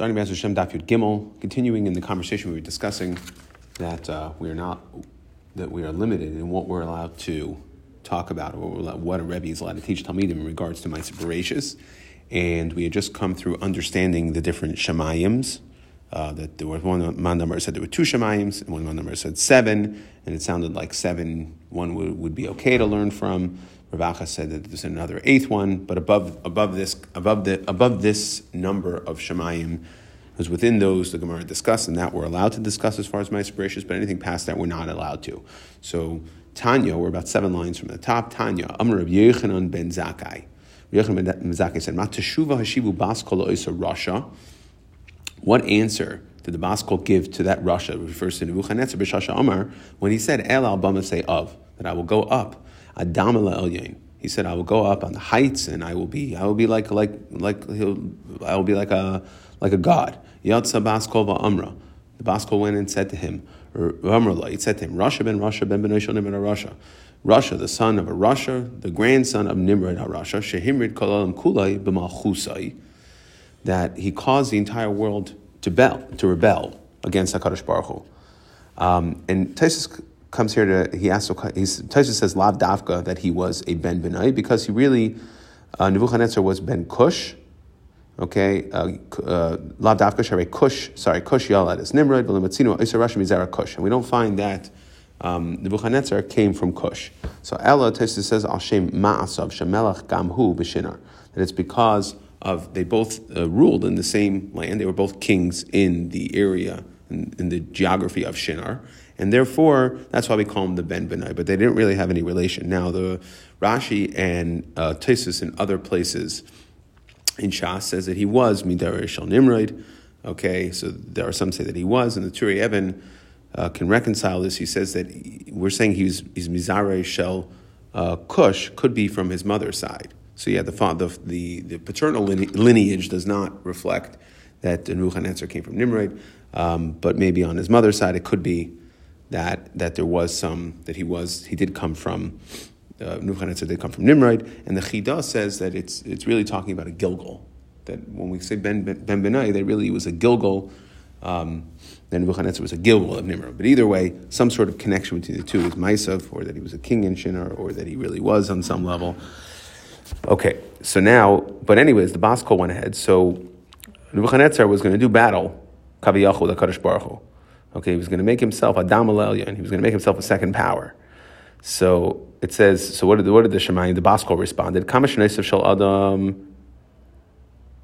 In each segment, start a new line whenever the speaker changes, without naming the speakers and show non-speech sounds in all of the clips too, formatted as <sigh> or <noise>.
Starting with Hashem Daf Yud Gimel, continuing in the conversation we were discussing that uh, we are not that we are limited in what we're allowed to talk about, or what a Rebbe is allowed to teach Talmidim in regards to my Bereshis. And we had just come through understanding the different Shemayims. Uh, that there was one man number said there were two Shemayims, and one man number said seven, and it sounded like seven one would, would be okay to learn from. Ravacha said that there's another eighth one, but above above this above the above this number of shemayim, because within those the Gemara discussed, and that we're allowed to discuss as far as Bereshis, but anything past that we're not allowed to. So Tanya, we're about seven lines from the top. Tanya, Amr of Yechanan ben Zakai. Yechanan ben Zakai said, "Matashuva hashivu baskol oisa Rasha." What answer did the baskol give to that Rasha? It refers to Nebuchadnezzar b'Shasha Amar when he said, "El al say of that I will go up." Adam Elyon. He said, "I will go up on the heights, and I will be, I will be like, like, like, I will be like a, like a god." Yatsa Baskova Amra. The Baskol went and said to him, Amrullah, he said to him, Rasha ben Rasha ben ben Nimrod Rasha. Rasha, the son of a Rasha, the grandson of Nimrod HaRasha, Shehimrid Kolalam Kulai b'malchusai, that he caused the entire world to, bel, to rebel against HaKadosh Baruch Hu. Um, and Taisus comes here to he asks he's Taisha says Lav Davka that he was a Ben Benai because he really uh, Nebuchadnezzar was Ben Kush. Okay, uh, uh, Lav Davka Shari Kush. Sorry, Kush Yalad is Nimrod. V'lematzinu Isarash Mizara Kush, and we don't find that. Um, Nebuchadnezzar came from Kush. So Ella Taisha says Al Shem Ma'asav Shemelach Gamhu B'Shinar that it's because of they both uh, ruled in the same land. They were both kings in the area in, in the geography of Shinar and therefore, that's why we call him the Ben Benai, but they didn't really have any relation. Now, the Rashi and uh, Tesis other places in Shas says that he was Midar Shal Nimrod. Okay, so there are some say that he was, and the Turi Eben uh, can reconcile this. He says that we're saying he's, he's Mizare Shel uh, Kush, could be from his mother's side. So yeah, the, the, the, the paternal lineage does not reflect that the Nebuchadnezzar came from Nimrod, um, but maybe on his mother's side it could be that that there was some that he was he did come from uh, Nebuchadnezzar did come from Nimrod, and the Chida says that it's it's really talking about a Gilgal. That when we say Ben Ben, ben Benai, that really was a Gilgal. Um, then Nebuchadnezzar was a Gilgal of Nimrod. But either way, some sort of connection between the two is Maisav, or that he was a king in Shinar, or that he really was on some level. Okay, so now, but anyways, the Baskol went ahead. So Nebuchadnezzar was going to do battle, Kaviyachu, the Kadosh Baruch Hu. Okay, he was going to make himself a Damalelya, and he was going to make himself a second power. So it says, so what did, what did the Shemayim, the Baskol responded? Kamashnesav shel Adam,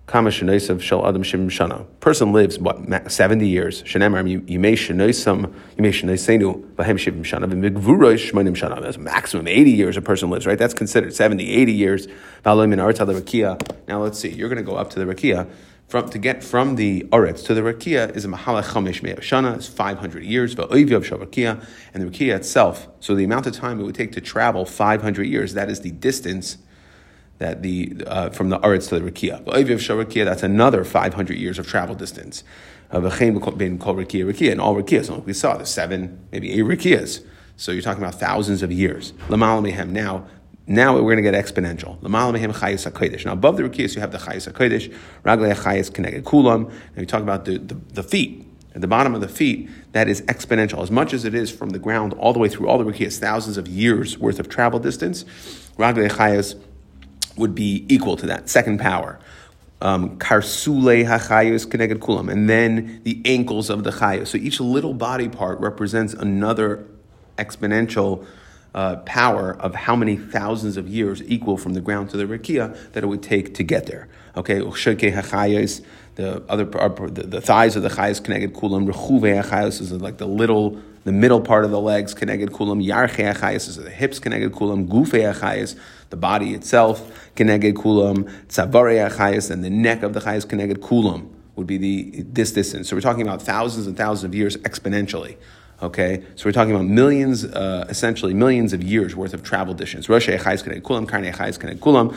Kamashnesav shel Adam Shim Shana. Person lives, what, 70 years. Shenemar, you may Shneisam, you may Shneisenu, Bahem Shivim Shana, Vimigvurosh Shmanim Shana. That's maximum 80 years a person lives, right? That's considered 70, 80 years. Now let's see, you're going to go up to the Rakia from, to get from the Oretz to the Rakia is a Mahala Chomesh Shana, is 500 years, and the Rakia itself. So the amount of time it would take to travel 500 years, that is the distance that the uh, from the Oretz to the Rakia. Oiviv Shavakia, that's another 500 years of travel distance. And all Rakia, so we saw the seven, maybe eight Rakias. So you're talking about thousands of years. Lamalamehem now, now we're going to get exponential. Now above the Rukias, you have the Chayas HaKodesh, Raglei Chayas Keneged Kulam. And we talk about the, the, the, feet. At the bottom of the feet, that is exponential. As much as it is from the ground all the way through all the Rukias, thousands of years worth of travel distance, Raglei Chayas would be equal to that, second power. Um, karsule hachayos connected kulam, and then the ankles of the chayos. So each little body part represents another exponential uh, power of how many thousands of years equal from the ground to the rakia that it would take to get there. Okay, the other the, the thighs of the chayas connected kulam. Rechuve is like the little, the middle part of the legs connected kulam. Yarche is the hips connected kulam. Gufe the body itself connected kulam. Tzavare and the neck of the chayas connected kulam would be the this distance. So we're talking about thousands and thousands of years exponentially. Okay, so we're talking about millions, uh, essentially millions of years worth of travel distance. Rosh Echayis Keneg Kulam, Karne Echayis Keneg Kulam.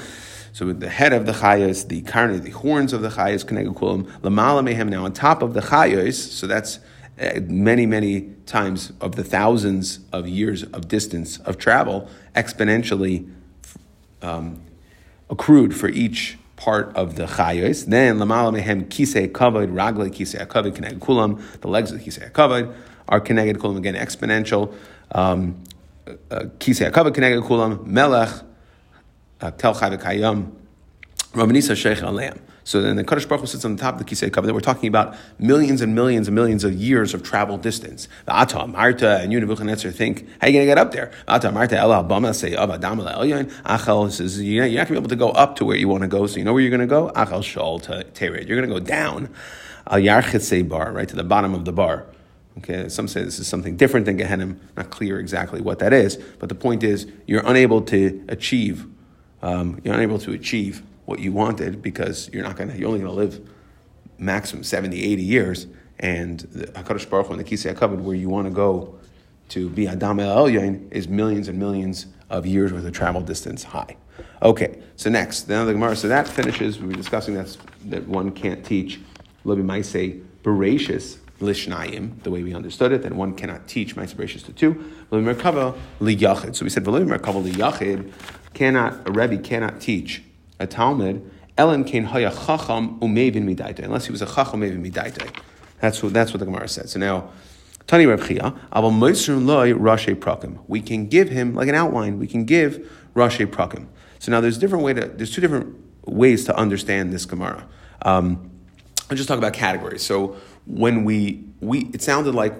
So the head of the chayas, the karne, the horns of the chayas, keneged kulam, lamala mehem. Now on top of the chayas, so that's uh, many, many times of the thousands of years of distance of travel, exponentially um, accrued for each part of the chayos. Then lamala mehem kisei kavod ragle kisei kavod keneged kulam. The legs of the kisei kavod are keneged kulam again exponential. Um, uh, kisei kavod keneged kulam melech uh, tel chayv kayam. Ramanisa sheikh alam. So then the Kaddish Baruch Hu sits on the top of the Kisei Kavod. We're talking about millions and millions and millions of years of travel distance. The Ata, Marta, and you, Nebuchadnezzar, think, how are you going to get up there? Ata, Marta, El Abama, say, Abba, Damala, Elyon. Achel says, you're not going to be able to go up to where you want to go. So you know where you're going to go? Achel Shal Tered. You're going to go down. Al Yarchit bar, right, to the bottom of the bar. Okay, some say this is something different than Gehenna. Not clear exactly what that is, but the point is you're unable to achieve. Um, you're unable to achieve what you wanted because you're not going you're only going to live maximum 70, 80 years. And the HaKadosh Baruch Hu and the Kisei HaKavod, where you want to go to be Adam El Elyon, is millions and millions of years worth of travel distance high. Okay, so next, the Gemara, so that finishes, we were discussing that, that one can't teach, Levi say, Bereshis, Lishnayim, the way we understood it, that one cannot teach Maisa Bereshis to two. Merkava liyachid. So we said, Merkava liyachid, cannot, a Rebbe cannot teach a Talmud, Ellen Kain Haya Chacham Umevin Midaita, unless he was a Chacham Umevin Midaita. That's what, that's what the Gemara said. So now, Tani Reb Chia, Moisrun Loi Rashi Prakim. We can give him, like an outline, we can give Rashi Prakim. So now there's different way to, there's two different ways to understand this Gemara. Um, I'll just talk about categories. So when we, we it sounded like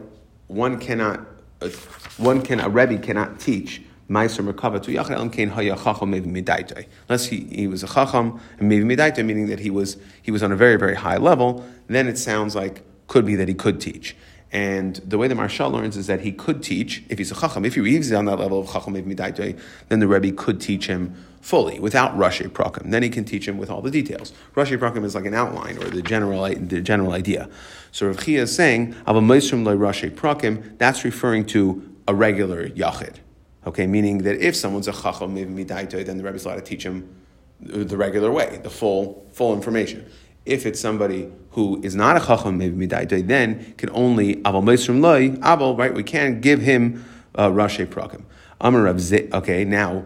one cannot, uh, one can, a Rebbe cannot teach Meiser Merkava to Chacham Mevi Midaitoi. Unless he, he was a Chacham and Mevi Midaitoi, meaning that he was he was on a very very high level, then it sounds like could be that he could teach. And the way the Maharsha learns is that he could teach if he's a Chacham. If he is on that level of Chacham Mevi Midaitoi, then the Rebbe could teach him fully without Rashi Prakim. Then he can teach him with all the details. Rashi Prakim is like an outline or the general the general idea. So Rav Chia is saying, "Ava Moisrim Rashi Prakim." That's referring to a regular Yachid. Okay, meaning that if someone's a chacham midaito, then the Rebbe is allowed to teach him the regular way, the full full information. If it's somebody who is not a chacham maybe midaito, then can only aval meisrim loy aval right. We can't give him uh, rashi prakim. Amar Rav Okay, now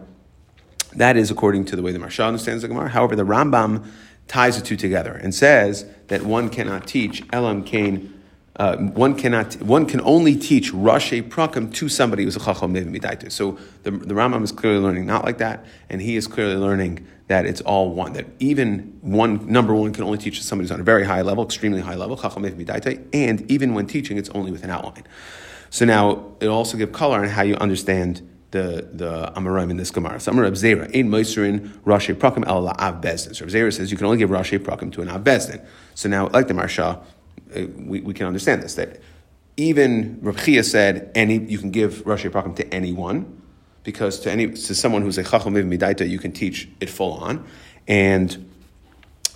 that is according to the way the Maharsha understands the Gemara. However, the Rambam ties the two together and says that one cannot teach elam kain uh, one cannot, one can only teach Rashi Prakim to somebody who's a Chacham Midaita. So the, the Rambam is clearly learning not like that, and he is clearly learning that it's all one. That even one number one can only teach somebody who's on a very high level, extremely high level, Chacham Midaita, and even when teaching, it's only with an outline. So now it also gives color on how you understand the the Amoraim in this Gemara. So Amar Zera, Ein Moiserin Rashi Prakim El Av Bezdin. So Zera says you can only give Rashi Prakim to an Av Bezdin. So now, like the Maharsha, uh, Uh, we, we can understand this that even Rav Chia said any you can give Rashi Prakim to anyone because to any to someone who's a Chacham Midaita you can teach it full on. And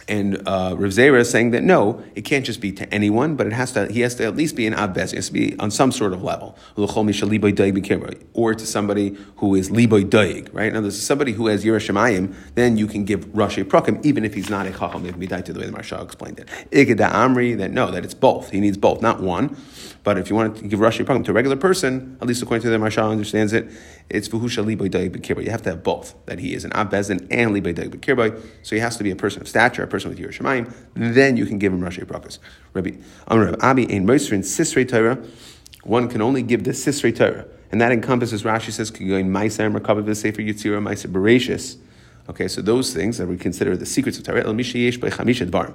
and uh, Rav Zera is saying that no, it can't just be to anyone, but it has to. He has to at least be an abbes. He has to be on some sort of level, or to somebody who is liboy doig. Right now, this is somebody who has Yerushalayim. Then you can give Rashi Prakim, even if he's not a chacham midaita, the way the Maharsha explained it. Igeda Amri, that no, that it's both. He needs both, not one. But if you want to give Rashi Prakim to a regular person, at least according to the Maharsha understands it, it's Vahusha Liboy Daig. You have to have both, that he is an Abbezin and Liboy Daig. So he has to be a person of stature, a person with Yerushalayim. Then you can give him Rashi Prakas. Rabbi Amr Abi Ein Moisrin Sisrei Torah. One can only give the Sisrei Torah. And that encompasses, Rashi says, Kigoin Maiser Merkava V'Sefer Yitzira Maiser Bereshis. Okay, so those things that we consider the secrets of Torah, El Mishayesh B'Chamisha Dvarim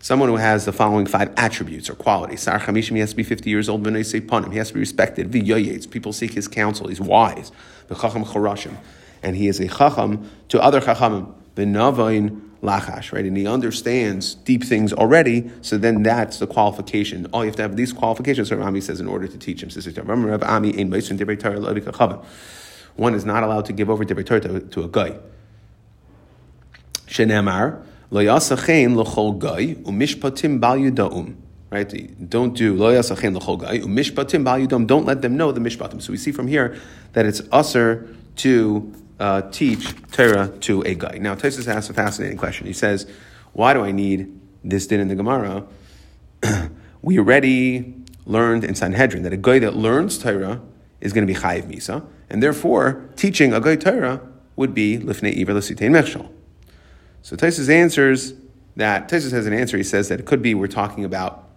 someone who has the following five attributes or qualities. Sar Chamishim, he has to be 50 years old, Panim, he has to be respected, V'yoyetz, people seek his counsel, he's wise, V'chacham Chorashim, and he is a chacham to other chachamim, V'navain lachash, right? And he understands deep things already, so then that's the qualification. All you have to have these qualifications, Rav Ami says, in order to teach him. One is not allowed to give over Torah to a guy. Shenemar, Lo yasachein l'chol guy umishpatim bal yudaum. Right? Don't do lo yasachein l'chol guy umishpatim bal yudaum. Don't let them know the mishpatim. So we see from here that it's usher to uh, teach Torah to a guy. Now, Tosis asks a fascinating question. He says, "Why do I need this din in the Gemara? <clears throat> we already learned in Sanhedrin that a guy that learns Torah is going to be chayiv misa, and therefore teaching a guy Torah would be lifnei iver l'sitein mechshol." So Taisus answers that Taisus has an answer. He says that it could be we're talking about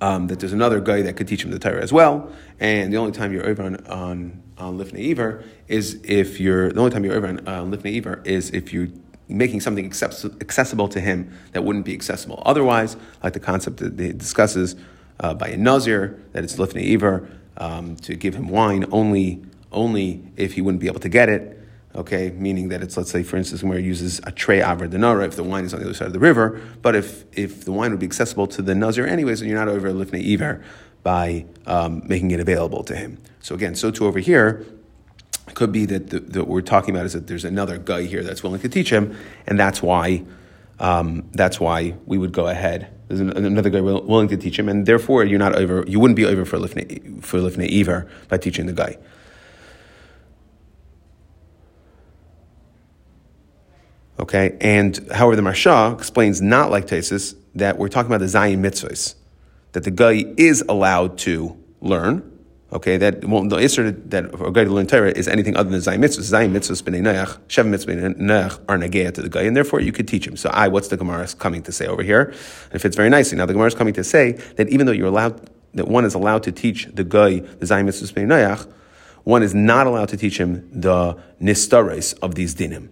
um, that there's another guy that could teach him the Torah as well, and the only time you're over on on, on Lifnei is if you're the only time you're over on uh, Lifnei is if you're making something accessible to him that wouldn't be accessible otherwise, like the concept that he discusses uh, by a Nazir that it's Lifnei Iver um, to give him wine only only if he wouldn't be able to get it okay, meaning that it's, let's say, for instance, where it uses a tray avra denara if the wine is on the other side of the river, but if, if the wine would be accessible to the nazir anyways, and you're not over lifnei iver by um, making it available to him. So again, so too over here, it could be that the, what we're talking about is that there's another guy here that's willing to teach him, and that's why um, that's why we would go ahead. There's another guy willing to teach him, and therefore you're not over. You wouldn't be over for lifnei for by teaching the guy. Okay, and however, the Maharsha explains not like Tesis that we're talking about the Zayin mitzvahs, that the guy is allowed to learn. Okay, that well, the answer that a guy to learn Torah is anything other than Zayin mitzvahs. Zayin mitzvahs b'nei Noach, Sheva mitzvahs b'nei Noach are nageya to the guy, and therefore you could teach him. So, I, what's the Gemara coming to say over here? And it fits very nicely. Now, the Gemara is coming to say that even though you're allowed, that one is allowed to teach the guy the Zayin mitzvahs b'nei Noach, one is not allowed to teach him the nistares of these dinim.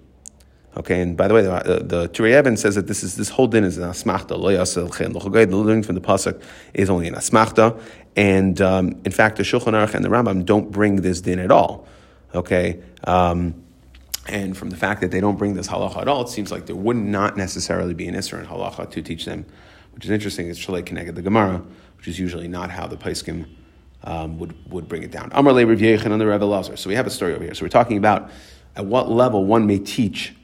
Okay, and by the way, the, the, Turei says that this is this whole din is an asmachta. The learning from the pasuk is only an asmachta, and um, in fact, the Shulchan Aruch and the Rambam don't bring this din at all. Okay. Um, and from the fact that they don't bring this halacha at all, it seems like there would not necessarily be an Isra in halacha to teach them, which is interesting. It's Shalei connected the Gemara, which is usually not how the Paiskim um, would, would bring it down. Amar Le Rav on the Rebbe Lazar. So we have a story over here. So we're talking about at what level one may teach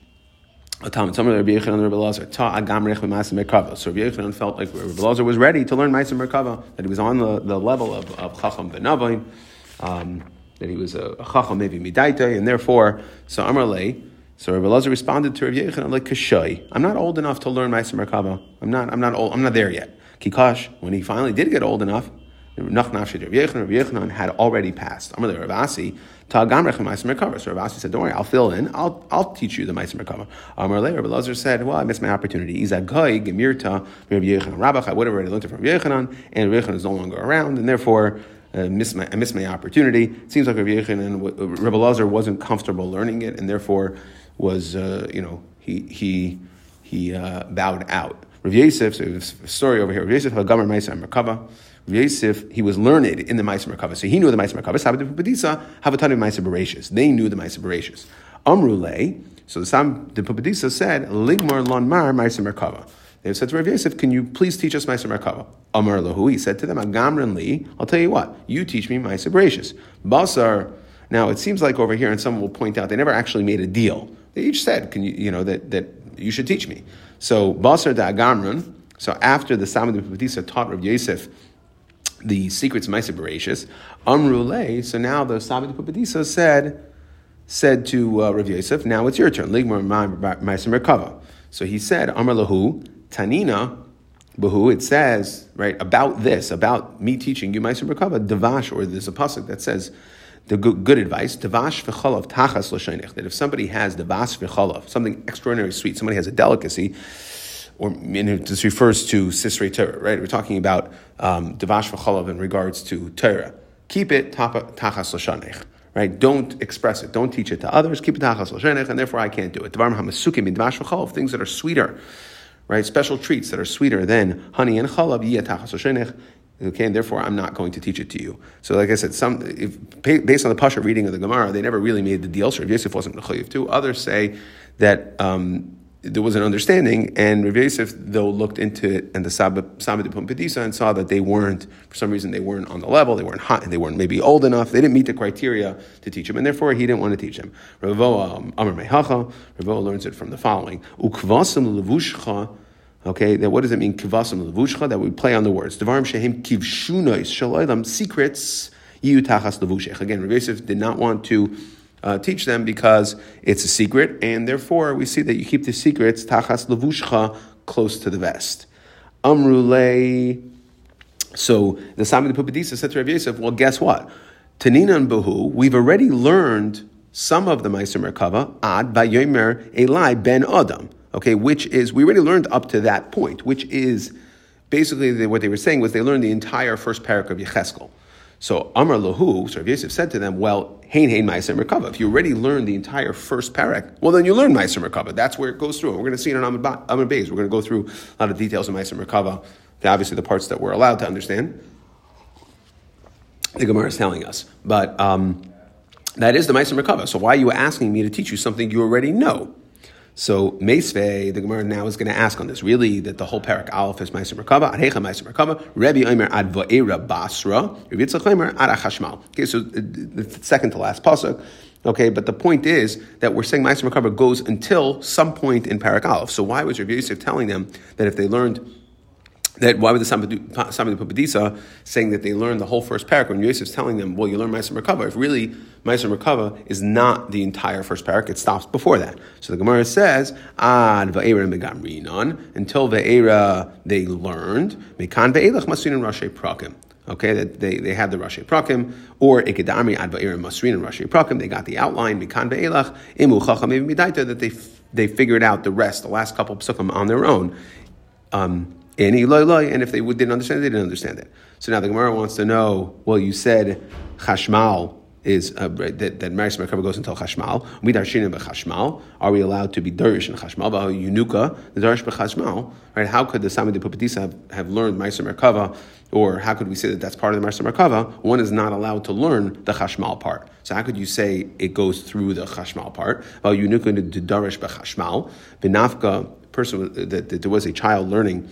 So Rabbi Yechon felt like Rabbi Lazar was ready to learn ma'asim merkava. That he was on the, the level of, of chacham benavim. Um, that he was a, a chacham maybe midaita, and therefore, so Amar lei. So Rabbi Lazar responded to Rabbi Yechon like kashay. I'm not old enough to learn ma'asim merkava. I'm not. I'm not old. I'm not there yet. Kikash, when he finally did get old enough, Nach Nafshid Rabbi Yechanan had already passed. Amar Rav Asi, Ta'agam Rechem Meisim Merkava. So Rav Asi said, don't worry, I'll fill in, I'll, I'll teach you the Meisim. Amar Le, Rabbi Lazar said, well, I missed my opportunity. Izagai, Gemirta, Rabbi Yechanan Rabach, I would have already learned it from Yechanan, and Yechanan is no longer around, and therefore, uh, my, I missed my opportunity. It seems like Rabbi Yechanan, Rabbi Lazar wasn't comfortable learning it, and therefore was, uh, you know, he, he, he uh, bowed out. Rav Yosef, so story over here. Rav Yosef Hagamer Meisim Merkava. Yosef, he was learned in the Ma'aser Merkava, so he knew the Ma'aser Merkava. Sabbath Pumbedisa have a ton of Ma'aser Bereshis. They knew the Ma'aser Bereshis. Amrule, so the Sam the Pumbedisa said, Ligmar Lon Mar Merkava. They said to Rav Yosef, "Can you please teach us Ma'aser Merkava?" Amar Lahu, he said to them, "Agamran li, I'll tell you what, you teach me Ma'aser Bereshis. Basar." Now it seems like over here, and someone will point out, they never actually made a deal. They each said, "Can you, you know, that that you should teach me." So Basar da Agamran. So after the Samad Pumbedisa taught Rav Yosef the secrets of Maisa Bereshis, Amrule, so now the Sabbath Pumbedisa said, said to uh, Rav Yosef, now it's your turn. Ligmar Maisa Merkava. So he said, Amr Lahu, Tanina, Bahu, it says, right, about this, about me teaching you Maisa Merkava, Devash, or there's a pasuk that says, the good, good advice, Devash v'chalav tachas l'shaynich, that if somebody has Devash v'chalav, something extraordinary sweet, somebody has a delicacy, or this refers to Sisrei Torah, right? We're talking about um, Devash v'chalav in regards to Torah. Keep it tachas l'shanech, right? Don't express it. Don't teach it to others. Keep it tachas l'shanech, and therefore I can't do it. Devar hamasukim in Devash things that are sweeter, right? Special treats that are sweeter than honey and chalav, yeh tachas l'shanech. Okay, and therefore I'm not going to teach it to you. So, like I said, some if, based on the Pasha reading of the Gemara, they never really made the deal. If Yosef wasn't chayiv too. Others say that um, there was an understanding, and Rav Yosef, though, looked into it and the Sabbath de Pumbedisa and saw that they weren't, for some reason, they weren't on the level, they weren't hot, and they weren't maybe old enough, they didn't meet the criteria to teach him, and therefore he didn't want to teach him. Ravoa um, Amr Mehacha, Ravoa learns it from the following: Ukvasim levushcha. Okay, that what does it mean? Kivasim levushcha. That we play on the words. Devarim shehim kivshunois shaloilam secrets. Yutachas levushech. Again, Rav Yosef did not want to uh, teach them because it's a secret, and therefore we see that you keep the secrets tachas levushcha close to the vest. Amrule. So the Sami the Pumbedisa said to Rav Yosef, "Well, guess what? Tanina and Bahu, we've already learned some of the Meiser Merkava ad Vayomer Eli ben Adam." okay, which is, we already learned up to that point, which is basically what they were saying was they learned the entire first parak of Yecheskel. So Amar Lahu, so Rav Yosef said to them, well, Hain Hain Ma'aser Merkava. If you already learned the entire first parak, well, then you learn Ma'aser Merkava. That's where it goes through. We're going to see it on Amid Beis. We're going to go through a lot of details of Ma'aser Merkava, obviously the parts that we're allowed to understand. The Gemara is telling us. But um, that is the Ma'aser Merkava. So why are you asking me to teach you something you already know? So Meisve, the Gemara now is going to ask on this. Really, that the whole parak Aleph is Meiser Merkava, Arecha Meiser Merkava, Rebbe Omer Ad Va'era Basra, Rebbe Yitzchak Omer Ad Achashmal. Okay, so uh, the second to last pasuk. Okay, but the point is that we're saying Meiser Merkava goes until some point in parak Aleph. So why was Rebbe Yosef telling them that if they learned that why would the Sami Pumbedisa saying that they learned the whole first parak when Yosef's telling them, well, you learn Ma'aser Merkava, if really Ma'aser Merkava is not the entire first parak, it stops before that. So the Gemara says, Ad Va'era Megamrinon, until Va'era they learned, Mekan Ve'elach and Rashi Prakim. Okay, that they, they had the Rashi Prakim, or Ad Va'era Masrin and Rashi Prakim, they got the outline, Mekan Ve'elach, Imu Chacham that they, they figured out the rest, the last couple of psukim on their own. Um, and and if they didn't understand it, they didn't understand it. So now the Gemara wants to know. Well, you said chashmal is uh, that that Maris Merkava goes until chashmal. We darshin b'chashmal. Are we allowed to be darish in chashmal? But yunuka the darish b'chashmal. Right? How could the Sami de Pumbedisa have, have learned Maris Merkava, or how could we say that that's part of the Maris Merkava? One is not allowed to learn the chashmal part. So how could you say it goes through the chashmal part? Well, yunuka the darish b'chashmal. Benafka person that, that there was a child learning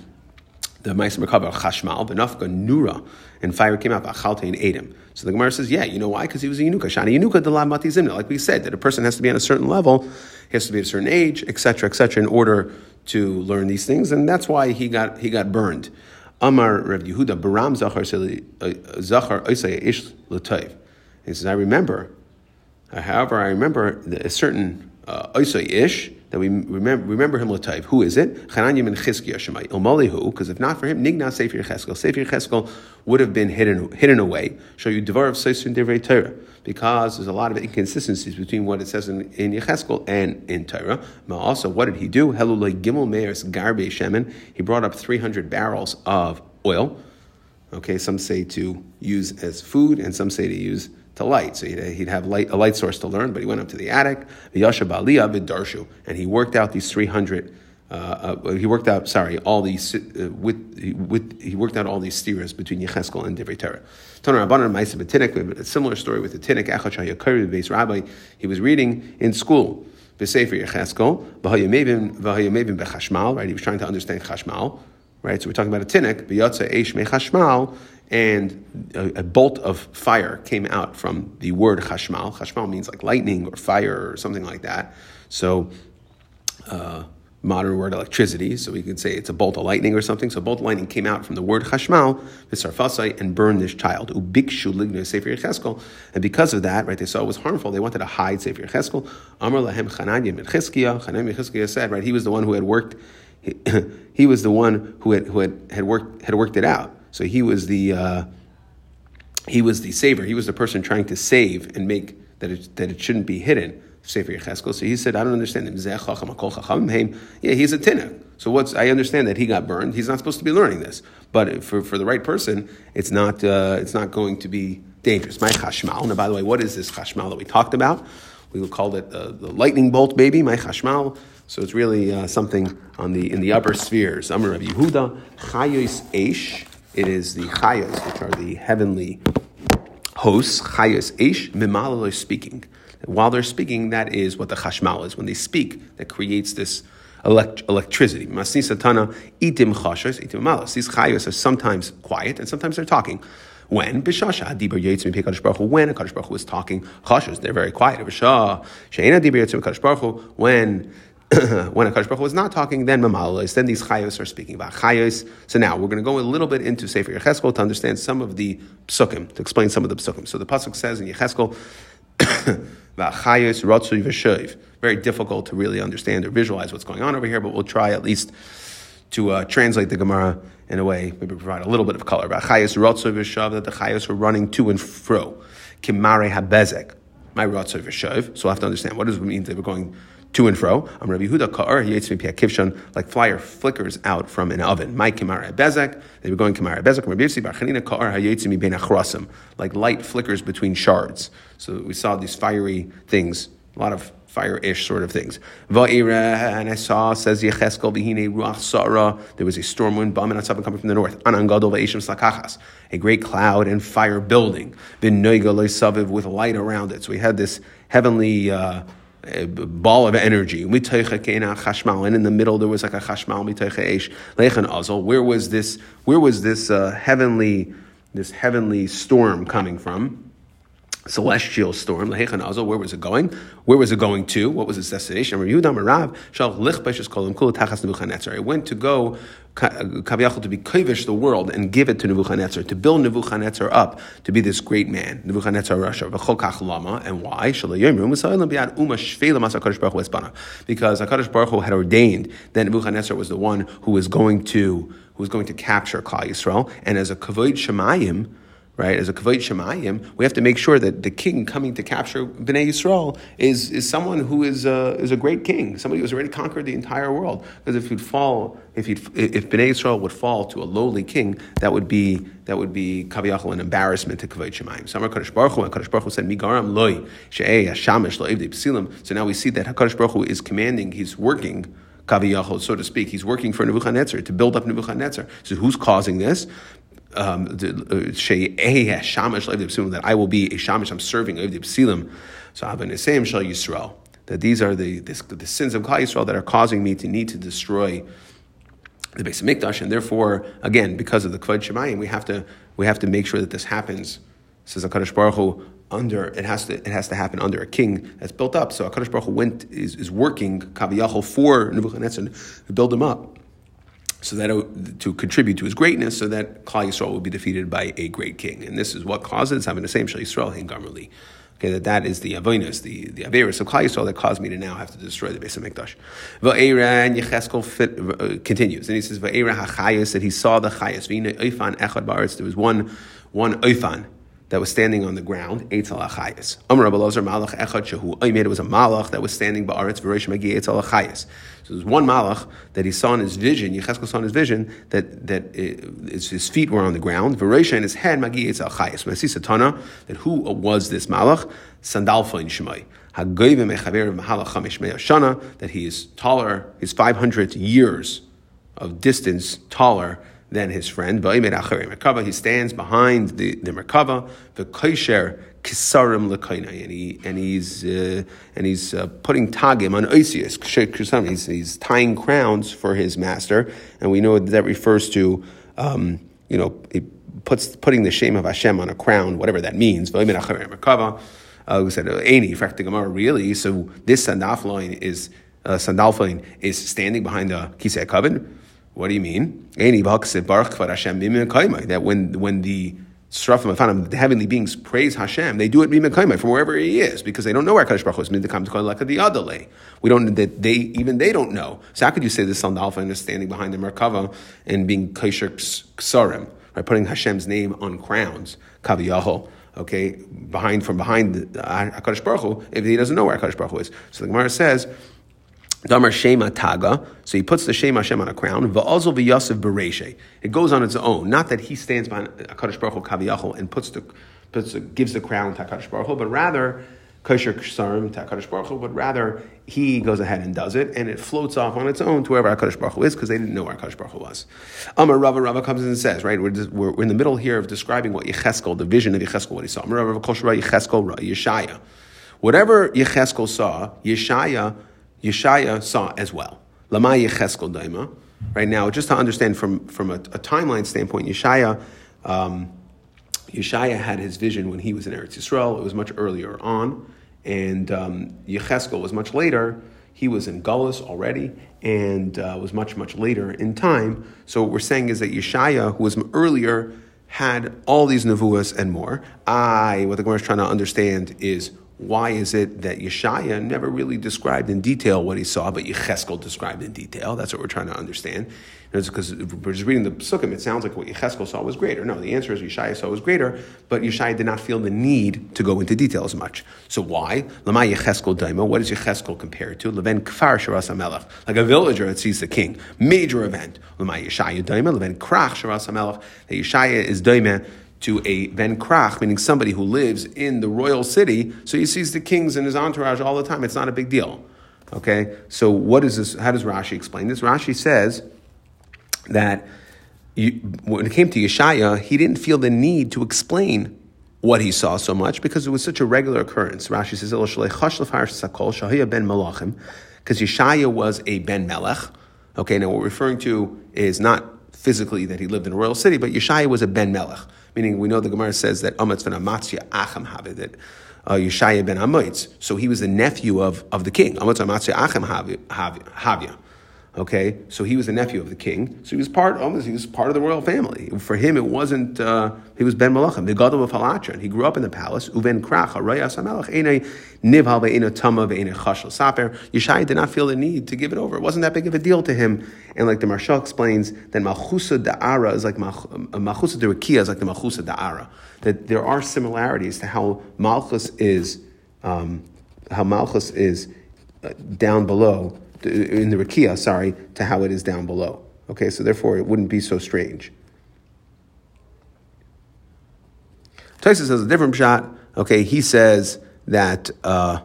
the Ma'aser Merkava Chashmal, Benafka Nura, and fire came out, Achalte and ate him. So the Gemara says, yeah, you know why? Because he was a Yunuka. Shani Yunuka Delam Mati Zimna. Like we said, that a person has to be at a certain level, he has to be at a certain age, etc., etc., in order to learn these things, and that's why he got he got burned. Amar Rav Yehuda Baram Zachar uh, Zachar Ish Latayv. He says, I remember, however, I remember a certain uh, Ish that we remember, remember him Latayv. Who is it? Chananya ben Chizkiya Shemai. Ilmalihu, because if not for him, Nigna Sefer Cheskel. Sefer Cheskel would have been hidden, hidden away. Show you Devar of Seisun Devrei Torah. Because there's a lot of inconsistencies between what it says in, in Yecheskel and in Torah. But also, what did he do? Helulay Gimel Meir's Garbe Shemen. He brought up 300 barrels of oil. Okay, some say to use as food, and some say to use to light. So he'd, he'd have light, a light source to learn, but he went up to the attic, Darshu, and he worked out these 300. Uh, uh, he worked out, sorry, all these uh, with, with he worked out all these steers between Yecheskel and Divrei Torah. Toner Rabbanan Ma'aseh B'Tinnik, a similar story with the Tinnik Echad Shayakari, the rabbi. He was reading in school. B'Sefer Yecheskel, V'Hayamevim B'Chashmal, right? He was trying to understand Chashmal, right? So we're talking about a Tinnik, B'Yatza Eish Mechashmal, and a, a, bolt of fire came out from the word chashmal. Chashmal means like lightning or fire or something like that. So, uh, modern word electricity. So we could say it's a bolt of lightning or something. So, bolt of lightning came out from the word chashmal, visarfasai, and burned this child. Ubikshu lignu sefer. And because of that, right, they saw it was harmful. They wanted to hide sefer cheskel. Amar lahem chananya ben. Chananya ben said, right, he was the one who had worked. He, <coughs> he was the one who had, who had, had worked had worked it out. So he was the uh, he was the saver. He was the person trying to save and make that it, that it shouldn't be hidden. Sefer Yecheskel. So he said, I don't understand him. Yeah, he's a tinnik. So what's I understand that he got burned. He's not supposed to be learning this. But for, for the right person, it's not uh, it's not going to be dangerous. My chashmal. Now, by the way, what is this chashmal that we talked about? We called it uh, the lightning bolt baby. My chashmal. So it's really uh, something on the in the upper spheres. Amar Rabbi Yehuda chayos eish. It is the chayas, which are the heavenly hosts, chayas ish, mimalalo speaking. While they're speaking, that is what the chashmal is. When they speak, that creates this elect- electricity. Masni satana itim chashas, itim malas. These chayas are sometimes quiet and sometimes they're talking. When bishasha adibar yitzim pekadosh baruch when a kadosh baruch is talking chashas, they're very quiet. Bishah she'ena adibar yitzim kadosh baruch when <coughs> when a Baruch was not talking, then Mamalis, then these Chayos are speaking about Chayos. So now we're going to go a little bit into Sefer Yecheskel to understand some of the psukim, to explain some of the psukim. So the pasuk says in Yecheskel, <coughs> Chayos Ratzui V'Shoiv. Very difficult to really understand or visualize what's going on over here, but we'll try at least to uh, translate the Gemara in a way, maybe provide a little bit of color. About Chayos Ratzui V'Shoiv, that the Chayos were running to and fro. Kimare Habezek. My Ratzui V'Shoiv. So we'll have to understand what does it mean they were going to and fro. Like fire flickers out from an oven. My Kimara Bezek, they were going Kimara Bezek, like light flickers between shards. So we saw these fiery things, a lot of fire-ish sort of things. And I saw, says Yecheskel, there was a storm wind, Bam and coming from the north. A great cloud and fire building. With light around it. So we had this heavenly, uh, ball of energy. And in the middle there was like a chashmal Where was this? Where was this uh, heavenly, this heavenly storm coming from? Celestial storm. Where was it going? Where was it going to? What was its destination? It went to go uh, to be kavish the world and give it to Nebuchadnezzar, to build Nebuchadnezzar up to be this great man, Nebuchadnezzar Russia. And why? Because HaKadosh Baruch Hu had ordained that Nebuchadnezzar was the one who was going to who was going to capture Klal Yisrael, and as a kavod shemayim, right? As a kavod shemayim, we have to make sure that the king coming to capture Bnei Yisrael is, is someone who is a, is a great king, somebody who's already conquered the entire world. Because if he'd fall, if he'd, if Bnei Yisrael would fall to a lowly king, that would be that would be kaviyachol an embarrassment to kavod shemayim. So Hakadosh Baruch Hu, Hakadosh Baruch Hu said, "Migaram loy she'ei hashamish lo psilim." So now we see that Hakadosh Baruch Hu is commanding, he's working kaviyachol, so to speak. He's working for Nebuchadnezzar to build up Nebuchadnezzar. So who's causing this? Um, uh, that I will be a shamish, I'm serving Psilim. So Avanisayim Shal Yisrael. That these are the, the sins of Klal Yisrael that are causing me to need to destroy the base of Mikdash, and therefore, again, because of the Kvod Shemayim, we have to we have to make sure that this happens. Says Hakadosh Baruch Hu, under it has to it has to happen under a king that's built up. So Hakadosh Baruch Hu went is, is working Kaviyachol for Nebuchadnezzar to build him up so that to contribute to his greatness, so that Klal Yisrael will be defeated by a great king, and this is what causes having the same Shal Yisrael Hingamerli. Okay, that that is the avoinus, the the averus of Klal Yisrael that caused me to now have to destroy the base of Mikdash. Va'era and Yecheskel uh, continues, and he says Va'era hachayis that he saw the chayis. V'ina oifan echad. There was one one oifan that was standing on the ground, Eitzel Achayas. Amar Abelazar Malach Echad Shehu Oimed, it was a Malach that was standing Ba'aretz V'Rosh Magi Eitzel Achayas. So there's one Malach that he saw in his vision, Yecheskel saw in his vision, that, that it, his feet were on the ground, V'Rosh and his head Magi Eitzel Achayas. When I see Satana, that who was this Malach? Sandalfa in Shemai. That he is taller, he's 500 years of distance taller than his friend. He stands behind the, the Merkava, the Kaisher Kisarim Lekaina, and he and he's uh, and he's uh, putting tagim on Oisius. He's, he's tying crowns for his master, and we know that, refers to um, you know he puts putting the shame of Hashem on a crown, whatever that means. Uh, we said, Aini, Gemara, really? So this sandalphon is uh, is standing behind the Kisei Coven. What do you mean? That when when the Srafim, the heavenly beings praise Hashem, they do it from wherever he is, because they don't know where Kadosh Baruch Hu is. The. We don't that they even they don't know. So how could you say this the Sandalphon is standing behind the Merkava and being Kaishar Ksarim, right? Putting Hashem's name on crowns, Kaviyahol okay, behind from behind the uh, Hakadosh Baruch Hu, if he doesn't know where Hakadosh Baruch Hu is. So the Gemara says Damar Shema Taga. So he puts the Shema Hashem on a crown. Va'azul v'yasev bereshe. It goes on its own. Not that he stands behind Hakadosh Baruch Hu Kaviyachol and puts the, puts the, gives the crown to Hakadosh Baruch Hu, but rather kosher ksarim to Hakadosh Baruch Hu, but rather he goes ahead and does it, and it floats off on its own to wherever Hakadosh Baruch Hu is, because they didn't know where Hakadosh Baruch Hu was. Amar Rava Rava comes in and says, right, we're, we're, we're in the middle here of describing what Yecheskel, the vision of Yecheskel, what he saw. Amar Rava Kol Yecheskel Yeshaya. Whatever Yecheskel saw, Yeshaya Yeshaya saw as well. Right now, just to understand from, from a, a timeline standpoint, Yeshaya, um, Yeshaya had his vision when he was in Eretz Yisrael. It was much earlier on. And um, Yecheskel was much later. He was in Gullus already and uh, was much, much later in time. So what we're saying is that Yeshaya, who was earlier, had all these nevuas and more. I, what the Gemara is trying to understand is why is it that Yeshaya never really described in detail what he saw, but Yecheskel described in detail? That's what we're trying to understand. it's because we're just reading the Sukkim, it sounds like what Yecheskel saw was greater. No, the answer is Yeshaya saw was greater, but Yeshaya did not feel the need to go into detail as much. So why? Lama Yecheskel Daima, what is Yecheskel compared to? Leven Kfar Sharas HaMelech, like a villager that sees the king. Major event. Lama Yeshaya Daima, Leven Krach Sharas HaMelech, that Yeshaya is Daima to a ben krach, meaning somebody who lives in the royal city, so he sees the kings and his entourage all the time. It's not a big deal. Okay, so what is this? How does Rashi explain this? Rashi says that you, when it came to Yeshaya, he didn't feel the need to explain what he saw so much because it was such a regular occurrence. Rashi says, because Yeshaya was a ben melech. Okay, now what we're referring to is not physically that he lived in a royal city, but Yeshaya was a ben melech. Meaning, we know the Gemara says that Amatz ben Amatzia Acham Havid, that uh, Yeshaya ben Amitz. So he was the nephew of, of the king. Amatz Amatzia Acham Havia. Okay, so he was the nephew of the king. So he was part, almost he was part of the royal family. For him, it wasn't. Uh, he was ben Malachim, the god of Halatran. He grew up in the palace. Uven krach harayas hamelach ve'ena tama ve'ena chashal saper. Yeshai did not feel the need to give it over. It wasn't that big of a deal to him. And like the Maharshal explains, that malchusa da'ara is like malchusa derakia is like the malchusa da'ara. That there are similarities to how malchus is, um, how malchus is uh, down below in the Rakia, sorry, to how it is down below. Okay, so therefore it wouldn't be so strange. Tysus has a different shot. Okay, he says that uh,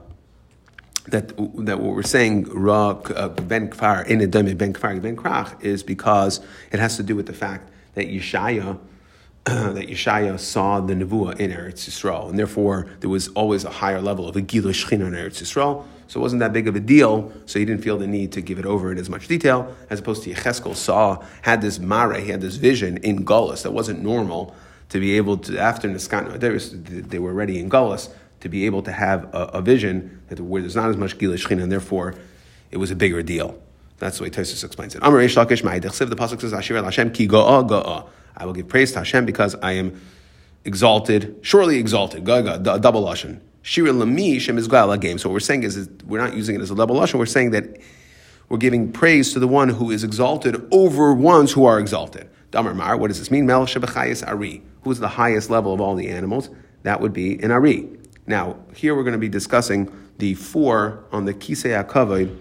that that what we're saying ra uh, ben kfar in a dummy ben kfar ben krach is because it has to do with the fact that Yeshaya <clears throat> that Yeshaya saw the nevuah in Eretz Yisrael, and therefore there was always a higher level of a gila shechina in Eretz Yisrael. So it wasn't that big of a deal. So he didn't feel the need to give it over in as much detail, as opposed to Yecheskel saw had this mare, he had this vision in Gullus that wasn't normal to be able to after Niskan, they were already in Gullus to be able to have a, a vision that where there's not as much gila and therefore it was a bigger deal. That's the way Tosus explains it. Amar Lakish The pasuk says, "Ashir Hashem ki ga'a ga'a." I will give praise to Hashem because I am exalted, surely exalted. Gaga, double lashon. Shira lami shem is game. So what we're saying is, is, we're not using it as a double lashon. We're saying that we're giving praise to the one who is exalted over ones who are exalted. Damar Mar, what does this mean? Mel shebachayis ari. Who is the highest level of all the animals? That would be an ari. Now, here we're going to be discussing the four on the Kisei HaKavod.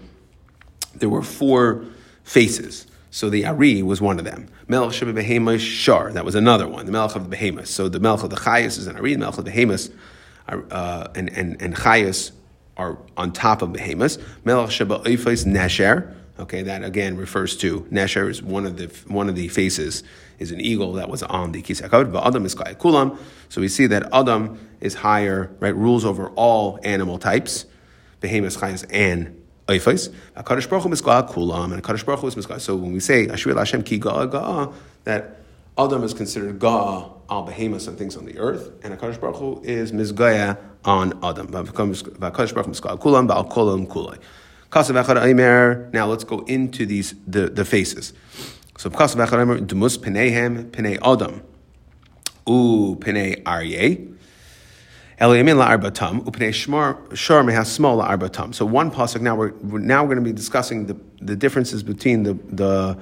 There were four faces. So the Ari was one of them. Melech Sheba Shar, that was another one, the Melech of the Behemoth. So the Melech of the Chayas is an Ari, the Melech of the Behemoth, uh, and, and, and Chayas are on top of Behemoth. Melech Sheba Eifes Nesher, okay, that again refers to, Nesher is one of the, one of the faces, is an eagle that was on the Kisakavod, but Adam is Kulam. So we see that Adam is higher, right, rules over all animal types, Behemoth, Chayas, and. Hakadosh Baruch Hu and Baruch Hu is. So when we say Ashir Hashem ki ga'a ga'a, that Adam is considered ga'a al behemoths and things on the earth, and Hakadosh Baruch Hu is mizgaya on Adam. Now let's go into these the, the faces. So demus penehem penei Adam u la'arbatam. So one pasuk. Now we're now we're going to be discussing the, the differences between the the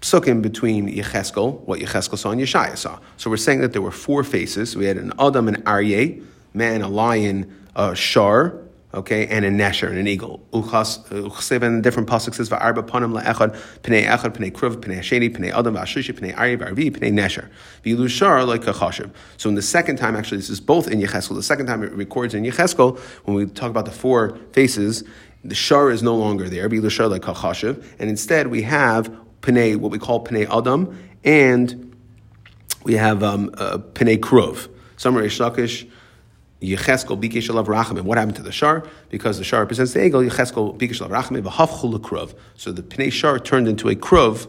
psukim between Yecheskel, what Yecheskel saw, and Yeshaya saw. So we're saying that there were four faces. We had an Adam, an Aryeh, man, a lion, a shar, okay, and a nesher, and an eagle. Uchseven, different pasuk says, Va'arba panim la'echad, pnei echad, pnei kruv, pnei hasheni, pnei adam, pnei v'arvi, pnei nesher. V'ilushar like a chashiv. So in the second time, actually, this is both in Yecheskel. The second time it records in Yecheskel, when we talk about the four faces, the shar is no longer there, v'ilushar like a chashiv, and instead we have pnei, what we call pnei adam, and we have um, uh, kruv. Some Lakish, Yecheskel Bikesh Alav Rachamim. What happened to the Shar? Because the Shar represents the Egel, Yecheskel Bikesh Alav Rachamim, V'havchul Kruv. So the Pnei Shar turned into a Kruv,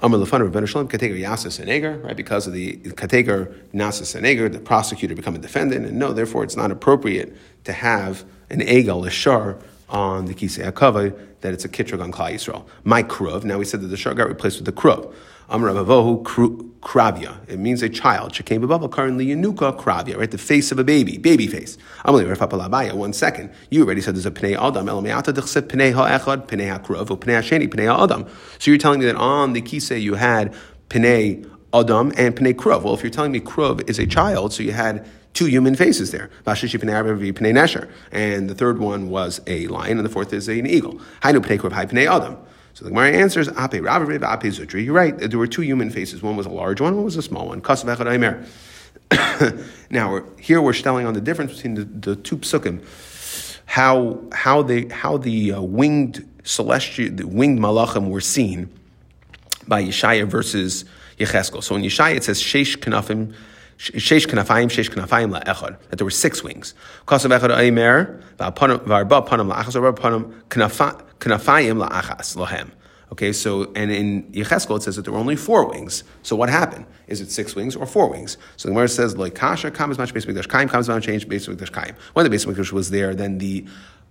Amar Lefan of Ben Shalom, Kateger Yasas and right? Because of the Kateger Nasas and the prosecutor become a defendant, and no, therefore it's not appropriate to have an Egel, a Shar, on the Kisei Akava that it's a kitrug on Klal Yisrael. My kruv. Now we said that the shar got replaced with the kruv. Amravavu kravia. It means a child. Shekaim b'bava currently yanuka kravia, right? The face of a baby, baby face. Amali Rafapalabaya. One second. You already said there's a pnei adam. Elamiata dechset pnei ha'sheni. So you're telling me that on the kisei you had pnei adam and pnei kruv. Well, if you're telling me kruv is a child, so you had two human faces there. And the third one was a lion, and the fourth is an eagle. So the Gemara answers, Ape. You're right. There were two human faces. One was a large one, one was a small one. <coughs> now, here we're telling on the difference between the, the two psukim, how, how, they, how the uh, winged celestial, the winged malachim were seen by Yeshaya versus Yecheskel. So in Yeshaya it says, Sheish Kanafim, Sheish Kanafayim, Sheish Kanafayim la'echad, that there were six wings. Kasav echad aimer, v'arba panam la'achas, or panam kanafayim la'achas, lohem. Okay, so, and in Yecheskel it says that there were only four wings. So what happened? Is it six wings or four wings? So the Gemara says, like, kasha, kam as much Beis Hamikdash kaim, kam as much change Beis Hamikdash kaim. When the Beis Hamikdash was there, then the,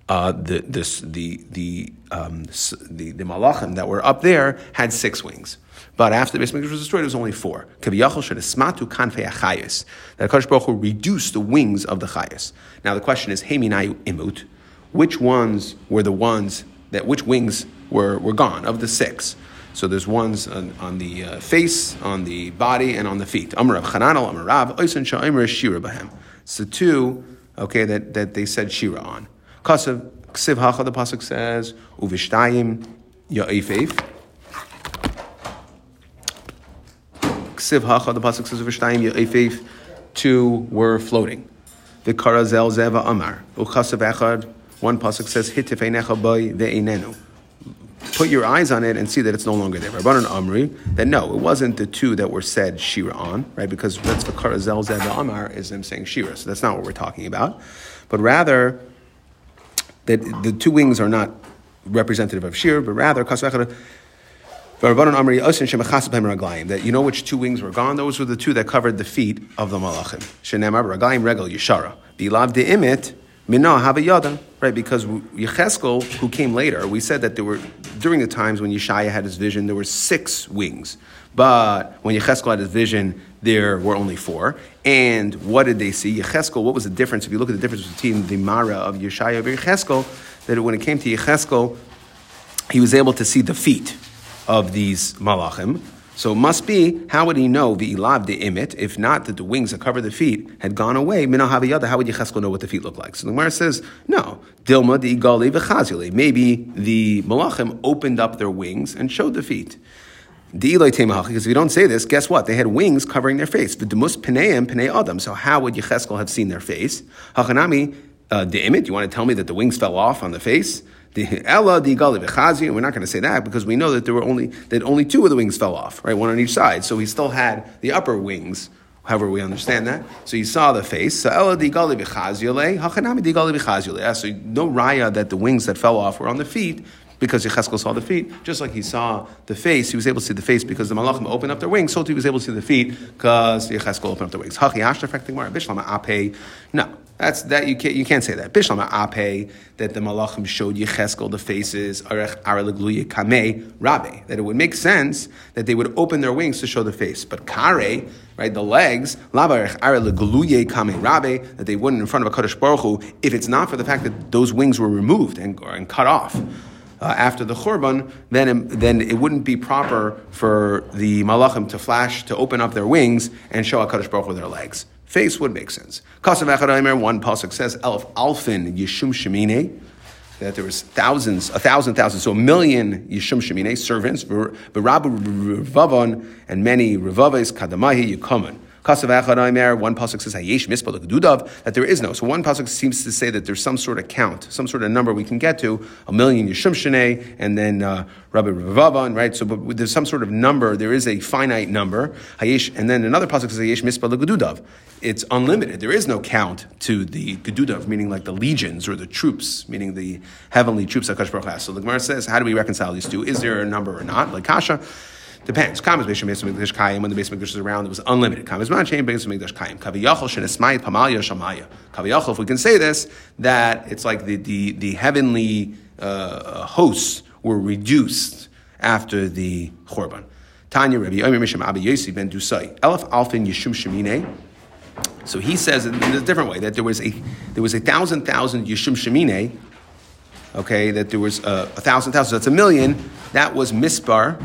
uh, the, this, the, the, um, the, the malachim that were up there had six wings. But after the Beis was destroyed, it was only four. Kaviyachol should smatu kanfei achayis. That Hakadosh Baruch Hu reduced the wings of the chayis. Now the question is, Heminayu imut. Which ones were the ones that which wings were, were gone of the six? So there's ones on, on the uh, face, on the body, and on the feet. Amarav Chananel, Amarav Oisan Sha'imr Shira. It's the two, okay, that, that they said Shira on. Kasav Ksiv Hacha, the pasuk says, Uvishtayim Ya'ifef. Ksiv Hacha, the pasuk says, of "V'shtayim Yefef." Two were floating. The Karazel Zeva Amar. Uchasav Echad. One pasuk says, "Hitifeinecha boy ve'inenu." Put your eyes on it and see that it's no longer there. Rabbanan Amri, that no, it wasn't the two that were said Shira on, right? Because that's the Karazel Zeva Amar is them saying Shira. So that's not what we're talking about. But rather, that the two wings are not representative of Shira, but rather, that you know which two wings were gone? Those were the two that covered the feet of the malachim. Right, because Yecheskel, who came later, we said that there were, during the times when Yeshaya had his vision, there were six wings. But when Yecheskel had his vision, there were only four. And what did they see? Yecheskel, what was the difference? If you look at the difference between the Mara of Yeshaya and Yecheskel, that when it came to Yecheskel, he was able to see the feet of these malachim. So it must be, how would he know the ilav the imit, if not that the wings that cover the feet had gone away, minah haviyada, how would Yecheskel know what the feet look like? So the Gemara says, no, dilma the igali v'chazili. Maybe the malachim opened up their wings and showed the feet. Because if you don't say this, guess what? They had wings covering their face. V'demus pneim pnei adam. So how would Yecheskel have seen their face? Hachanami, uh, the imit, you want to tell me that the wings fell off on the face? The Ella the Gali we're not going to say that because we know that there were only that only two of the wings fell off, right? One on each side. So he still had the upper wings. However, we understand that. So you saw the face. So Ella di Gali Bechaziole, Hachanami di Gali Bechaziole. So no raya that the wings that fell off were on the feet because Yecheskel saw the feet, just like he saw the face, he was able to see the face because the Malachim opened up their wings, so he was able to see the feet because Yecheskel opened up their wings. Hachi Ape. No, that's that you can't you can't say that. Bishlama ape that the malachim showed Yecheskel the faces kame rabe that it would make sense that they would open their wings to show the face, but kare right the legs lavarech aralegluye kame rabe that they wouldn't in front of a kaddish baruch Hu, if it's not for the fact that those wings were removed and, and cut off. Uh, after the churban, then then it wouldn't be proper for the malachim to flash to open up their wings and show a kaddish baruch Hu their legs. Face would make sense. Kasav Echad one pasuk says, Elf Alfin Yishum Shemine, that there was thousands, a thousand thousands, so a million Yishum Shemine servants, Barabu Revavon, and many Revaves Kadamahi Yukoman. Kasav Echad one pasuk says Hayesh Mispal Gedudav that there is no. So one pasuk seems to say that there's some sort of count, some sort of number we can get to a million Yishum Shene, and then uh, Rabbi Ravavan, right? So, but there's some sort of number. There is a finite number. Hayesh, and then another pasuk says Hayesh Mispal Gedudav. It's unlimited. There is no count to the Gedudav, meaning like the legions or the troops, meaning the heavenly troops that Baruch. So the Gemara says, how do we reconcile these two? Is there a number or not? Like Kasha. Depends. Kamas Beis Hamikdash Kayim, when the Beis Hamikdash was around, it was unlimited. Kamas Manchain Beis Hamikdash Kayim. Kaviyachol Shenesmayit Pamalya Shamaya. Kaviyachol, if we can say this, that it's like the, the, the heavenly uh, hosts were reduced after the Chorban. Tanya Rabbi Omer Misham Abi Yosi ben Dusai. Elef Alfin Yeshum Shemine. So he says in a different way that there was a there was a thousand thousand Yeshum Shemine. Okay, that there was a, a thousand thousand. So that's a million. That was Mispar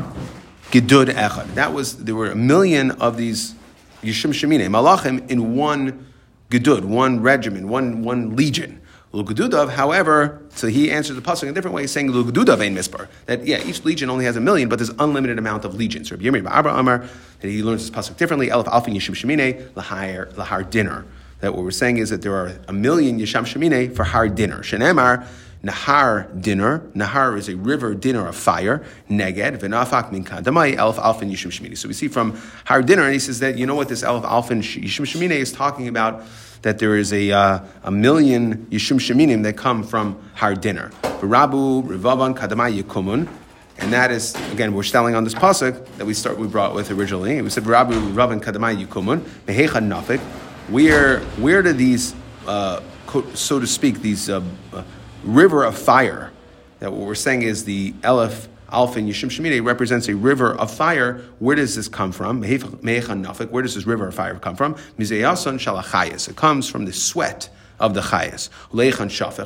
Gedud Echad. That was there were a million of these Yeshim Shemine Malachim in one Gedud, one regiment, one one legion. Lugududav, however, so he answers the pasuk in a different way, saying Lugududav ain't mispar. That yeah, each legion only has a million, but there's unlimited amount of legions. Rabbi Yirmi Ba'abra Amar, that he learns this pasuk differently. Elif Alfin Yeshim Shemine lahar lahar dinner. That what we're saying is that there are a million Yesham Shemine for har dinner. Shenemar Nahar dinner. Nahar is a river dinner of fire. Neged v'nafak min kadamai elf alfin yishim shemini. So we see from har dinner, and he says that you know what this elf alfin yishim shemini is talking about that there is a, uh, a million Yishum Sheminim that come from Har Dinner. Rabu, Rivavan, Kadamai, Yikumun. And that is, again, we're stelling on this pasuk that we start we brought with originally. We said Rabu, Rivavan, Kadamai, Yikumun, Mehecha Nafik. Where, where do these, uh, so to speak, these uh, uh, river of fire, that what we're saying is the Elef, Alpha and Yishim Shemine represents a river of fire. Where does this come from? Where does this river of fire come from? It comes from the sweat of the Chayas.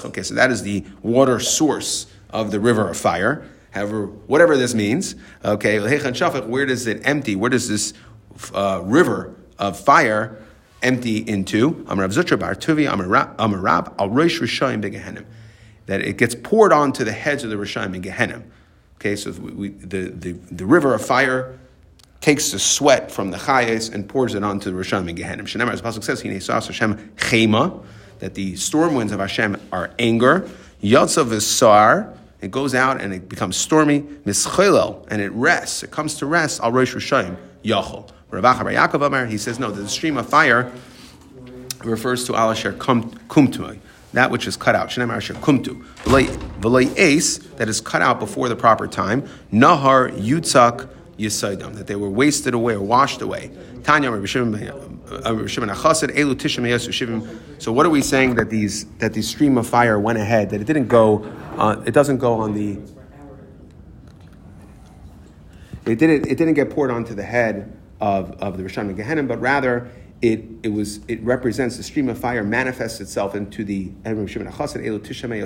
Okay, so that is the water source of the river of fire. However, whatever this means, okay, where does it empty? Where does this uh, river of fire empty into? Zutra Bar Tuvi, Al Rosh Rishayim. That it gets poured onto the heads of the Rishayim in Gehenim. Okay, so we, the, the, the river of fire takes the sweat from the chayes and pours it onto the Rishon in Gehenim. Shenemar, as the Pasuk says, Hinesas Hashem chema, that the storm winds of Hashem are anger. Yatzav is sar, it goes out and it becomes stormy. Mischelel, and it rests. It comes to rest. Al Rosh Rishayim, Yachol. Ravach Yaakov Amar, he says, no, the stream of fire refers to Alasher Kumtumai that which is cut out. kumtu. ace, that is cut out before the proper time. Nahar yutzak yisaidam, that they were wasted away or washed away. Tanya uh, So what are we saying that these that the stream of fire went ahead? That it didn't go. Uh, it doesn't go on the. It didn't. It didn't get poured onto the head of, of the Rishon Gehenim, but rather it, it was it represents the stream of fire manifests itself into the Erim Shimon Achasan Elu Tishamei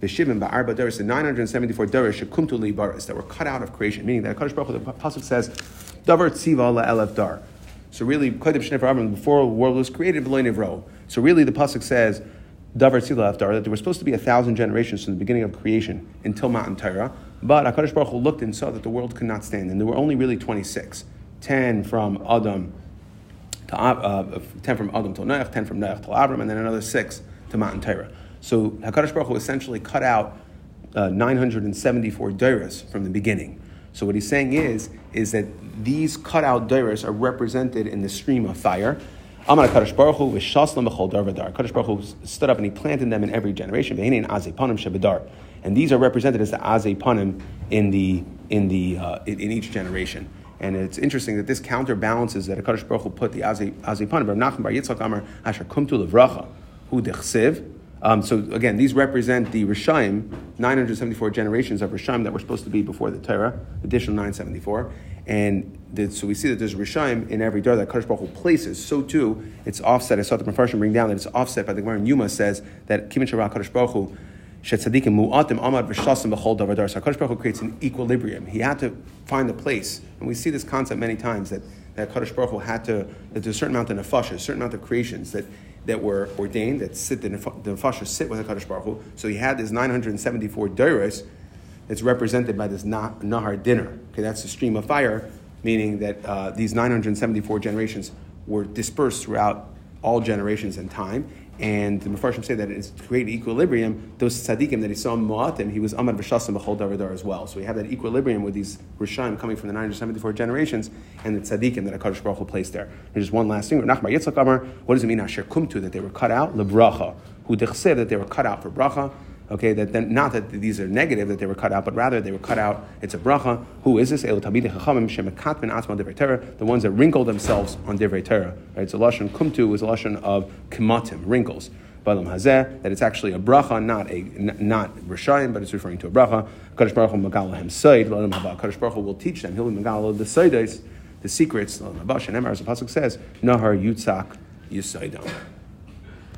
B'Shivim Ba'arba Doris the 974 Doris Shekumtu Li Baris that were cut out of creation, meaning that Kadosh Baruch the pasuk says Davar Tziva La Elef Dar. So really, Kodim Shnei Avram before the world was created, V'Lo Nivro. So really, the pasuk says Davar Tziva Dar that there were supposed to be a thousand generations from the beginning of creation until Matan Torah, but Hakadosh Baruch Hu looked and saw that the world could not stand, and there were only really 26, 10 from Adam to, uh, 10 from Adam to Noach, 10 from Noach to Abram, and then another 6 to Matan Torah. So HaKadosh Baruch Hu essentially cut out uh, 974 dairas from the beginning. So what he's saying is, is that these cut out dairas are represented in the stream of fire. Amar Kadosh Baruch Hu v'shaslam b'chol dar v'dar. Baruch Hu stood up and he planted them in every generation. Shebedar. And these are represented as the azei panim in the in the uh, in, in each generation. And it's interesting that this counterbalances that Hakadosh Baruch Hu put the Azipan Rav Nachman Bar Yitzchak Amar Asher Kumtu Levracha Hu Dechsiv. Um, so again, these represent the Rishaim, 974 generations of Rishaim that were supposed to be before the Torah, additional 974. And the, so we see that there's Rishaim in every door that Kadosh Baruch Hu places. So too, it's offset. I saw the Mepharshim bring down that it's offset by the Gemara Yuma says that Kimin Shavah Kadosh Baruch Hu Shetzadikim mu'atim amad v'shasim b'chol davar dar. So HaKadosh Baruch Hu creates an equilibrium. He had to find a place, and we see this concept many times that that Kadosh Baruch Hu had to that there's a certain amount of nefashas, a certain amount of creations that that were ordained that sit the nefashas sit with HaKadosh Baruch Hu. So he had this 974 dairas that's represented by this nahar dinner. Okay, that's the stream of fire, meaning that uh, these 974 generations were dispersed throughout all generations and time and the Mepharshim say that it's to create equilibrium. Those tzaddikim that he saw in Moatim, he was Amad V'Shasim B'chol Daradar as well. So we have that equilibrium with these Rishayim coming from the 974 generations and the tzaddikim that HaKadosh Baruch Hu placed there. And just one last thing. Nachmar Yitzchak Amar, what does it mean Asher Kumtu, that they were cut out? Lebracha. Who dechsev, that they were cut out for bracha. Okay, that then not that these are negative that they were cut out, but rather they were cut out. It's a bracha. Who is this? El Talmidei Chachamim the ones that wrinkle themselves on Divrei Torah. Right? A lashon kumtu is a lashon of kematim, wrinkles. Balam Hazeh, that it's actually a bracha, not a not rishayim, but it's referring to a bracha. Kadosh Baruch Hu Megalahem Said, Kadosh Baruch Hu will teach them. He'll be Megala the Saidos, the secrets. Bash and Emar, as the pasuk says, Nahar Yutzak Yisaidam.